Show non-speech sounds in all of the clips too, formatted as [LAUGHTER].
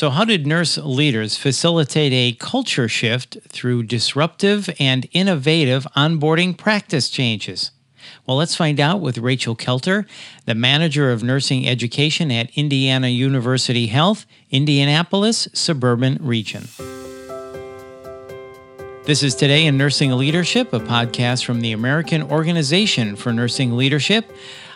So, how did nurse leaders facilitate a culture shift through disruptive and innovative onboarding practice changes? Well, let's find out with Rachel Kelter, the manager of nursing education at Indiana University Health, Indianapolis Suburban Region. This is Today in Nursing Leadership, a podcast from the American Organization for Nursing Leadership.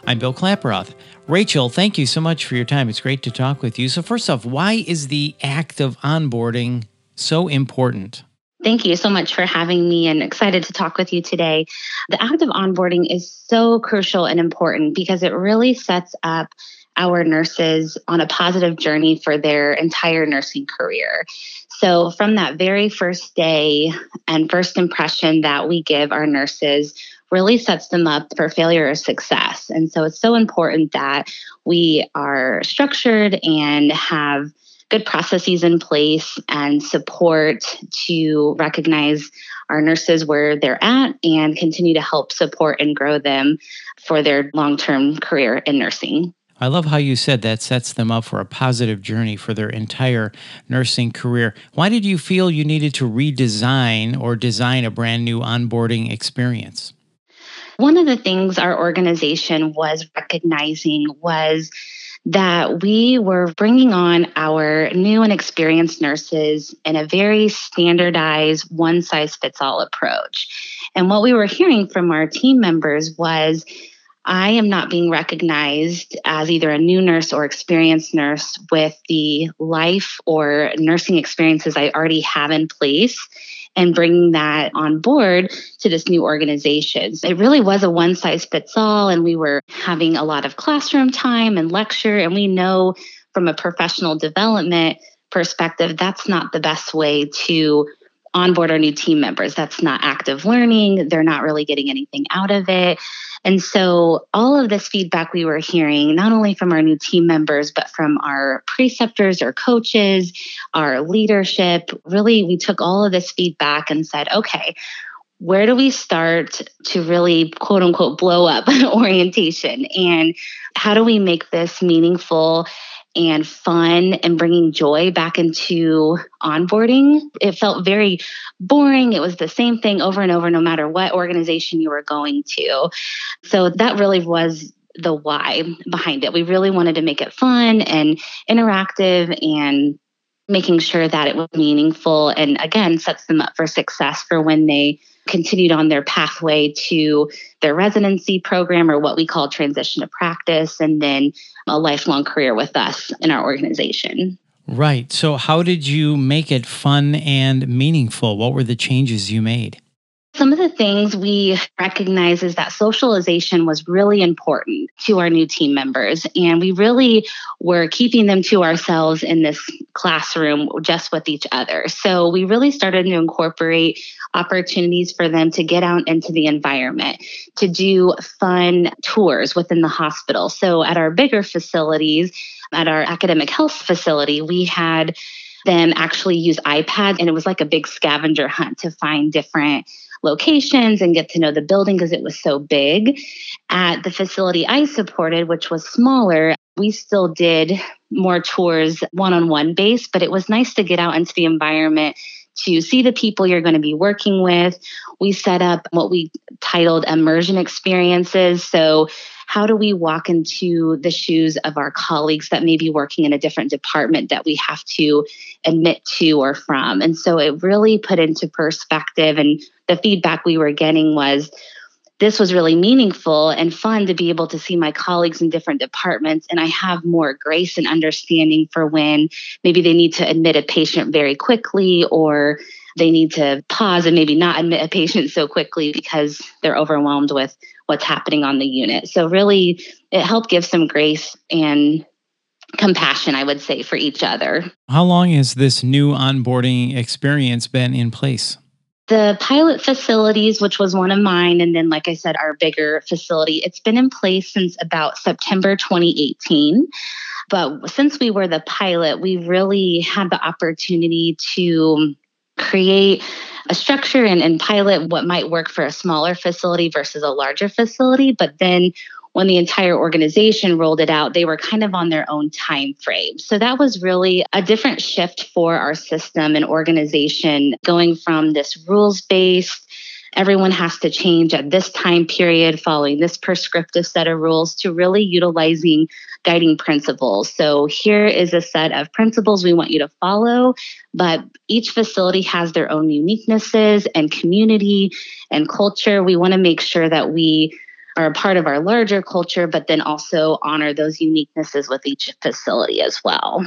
I'm Bill Klaproth. Rachel, thank you so much for your time. It's great to talk with you. So, first off, why is the act of onboarding so important? Thank you so much for having me and excited to talk with you today. The act of onboarding is so crucial and important because it really sets up our nurses on a positive journey for their entire nursing career. So, from that very first day and first impression that we give our nurses, really sets them up for failure or success. And so it's so important that we are structured and have good processes in place and support to recognize our nurses where they're at and continue to help support and grow them for their long term career in nursing. I love how you said that sets them up for a positive journey for their entire nursing career. Why did you feel you needed to redesign or design a brand new onboarding experience? One of the things our organization was recognizing was that we were bringing on our new and experienced nurses in a very standardized, one size fits all approach. And what we were hearing from our team members was, I am not being recognized as either a new nurse or experienced nurse with the life or nursing experiences I already have in place and bringing that on board to this new organization. It really was a one size fits all, and we were having a lot of classroom time and lecture. And we know from a professional development perspective, that's not the best way to onboard our new team members. That's not active learning. They're not really getting anything out of it. And so, all of this feedback we were hearing, not only from our new team members, but from our preceptors, our coaches, our leadership, really, we took all of this feedback and said, okay, where do we start to really quote unquote blow up [LAUGHS] orientation? And how do we make this meaningful and fun and bringing joy back into onboarding. It felt very boring. It was the same thing over and over, no matter what organization you were going to. So that really was the why behind it. We really wanted to make it fun and interactive and making sure that it was meaningful and again sets them up for success for when they continued on their pathway to their residency program or what we call transition to practice, and then a lifelong career with us in our organization. Right. So, how did you make it fun and meaningful? What were the changes you made? Some of the things we recognize is that socialization was really important to our new team members. And we really were keeping them to ourselves in this classroom just with each other. So we really started to incorporate opportunities for them to get out into the environment, to do fun tours within the hospital. So at our bigger facilities, at our academic health facility, we had them actually use iPads, and it was like a big scavenger hunt to find different locations and get to know the building because it was so big. At the facility I supported, which was smaller, we still did more tours one on one base, but it was nice to get out into the environment to see the people you're going to be working with. We set up what we titled immersion experiences. So, how do we walk into the shoes of our colleagues that may be working in a different department that we have to admit to or from? And so it really put into perspective, and the feedback we were getting was this was really meaningful and fun to be able to see my colleagues in different departments. And I have more grace and understanding for when maybe they need to admit a patient very quickly or they need to pause and maybe not admit a patient so quickly because they're overwhelmed with what's happening on the unit. So, really, it helped give some grace and compassion, I would say, for each other. How long has this new onboarding experience been in place? The pilot facilities, which was one of mine, and then, like I said, our bigger facility, it's been in place since about September 2018. But since we were the pilot, we really had the opportunity to create a structure and, and pilot what might work for a smaller facility versus a larger facility. But then when the entire organization rolled it out, they were kind of on their own time frame. So that was really a different shift for our system and organization going from this rules based everyone has to change at this time period following this prescriptive set of rules to really utilizing guiding principles. So here is a set of principles we want you to follow, but each facility has their own uniquenesses and community and culture. We want to make sure that we are a part of our larger culture, but then also honor those uniquenesses with each facility as well.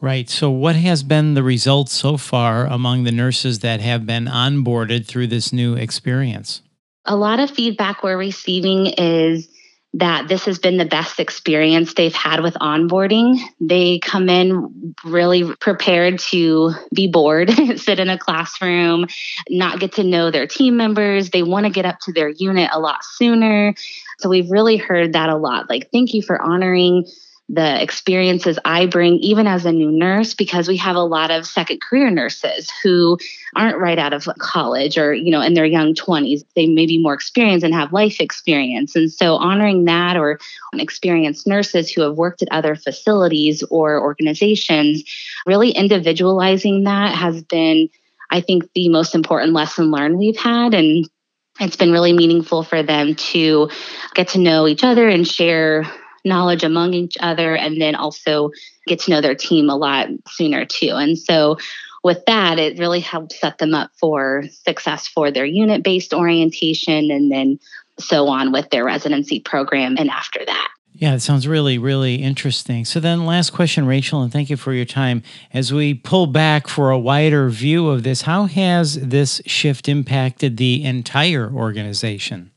Right. So, what has been the results so far among the nurses that have been onboarded through this new experience? A lot of feedback we're receiving is that this has been the best experience they've had with onboarding. They come in really prepared to be bored, [LAUGHS] sit in a classroom, not get to know their team members. They want to get up to their unit a lot sooner. So we've really heard that a lot. Like, thank you for honoring the experiences I bring, even as a new nurse, because we have a lot of second career nurses who aren't right out of college or, you know, in their young 20s. They may be more experienced and have life experience. And so honoring that or experienced nurses who have worked at other facilities or organizations, really individualizing that has been, I think, the most important lesson learned we've had. And it's been really meaningful for them to get to know each other and share knowledge among each other and then also get to know their team a lot sooner too. And so with that, it really helps set them up for success for their unit based orientation and then so on with their residency program and after that. Yeah, it sounds really, really interesting. So, then, last question, Rachel, and thank you for your time. As we pull back for a wider view of this, how has this shift impacted the entire organization?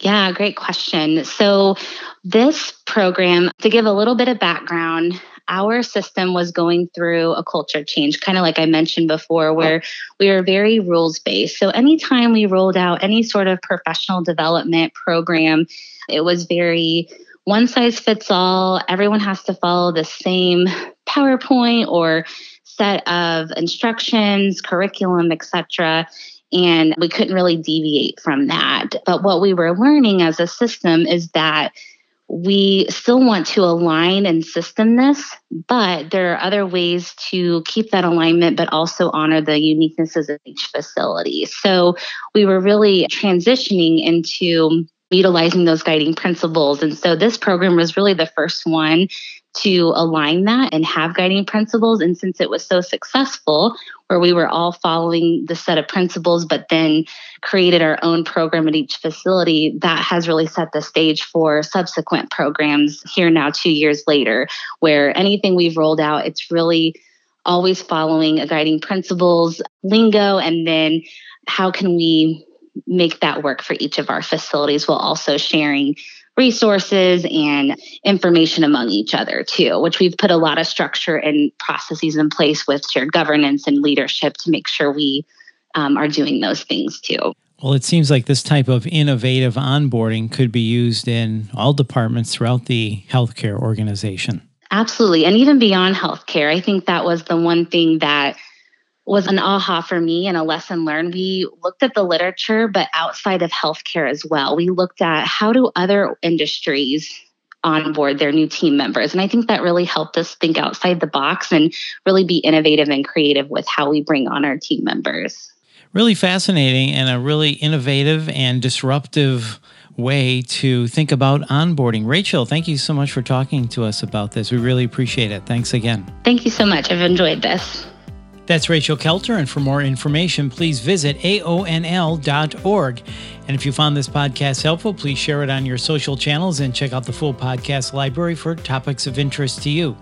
Yeah, great question. So, this program, to give a little bit of background, our system was going through a culture change, kind of like I mentioned before, where we were very rules based. So, anytime we rolled out any sort of professional development program, it was very one size fits all. Everyone has to follow the same PowerPoint or set of instructions, curriculum, etc and we couldn't really deviate from that. But what we were learning as a system is that we still want to align and system this, but there are other ways to keep that alignment, but also honor the uniquenesses of each facility. So we were really transitioning into utilizing those guiding principles. And so this program was really the first one to align that and have guiding principles. And since it was so successful, where we were all following the set of principles, but then created our own program at each facility, that has really set the stage for subsequent programs here now, two years later, where anything we've rolled out, it's really always following a guiding principles lingo and then how can we make that work for each of our facilities while also sharing resources and information among each other too, which we've put a lot of structure and processes in place with shared governance and leadership to make sure we um, are doing those things too. Well, it seems like this type of innovative onboarding could be used in all departments throughout the healthcare organization. Absolutely. And even beyond healthcare, I think that was the one thing that was an aha for me and a lesson learned. We looked at the literature, but outside of healthcare as well. We looked at how do other industries onboard their new team members. And I think that really helped us think outside the box and really be innovative and creative with how we bring on our team members. Really fascinating and a really innovative and disruptive way to think about onboarding. Rachel, thank you so much for talking to us about this. We really appreciate it. Thanks again. Thank you so much. I've enjoyed this. That's Rachel Kelter, and for more information, please visit aonl.org. And if you found this podcast helpful, please share it on your social channels and check out the full podcast library for topics of interest to you.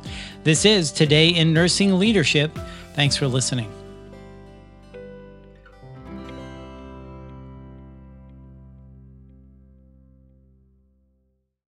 This is Today in Nursing Leadership. Thanks for listening.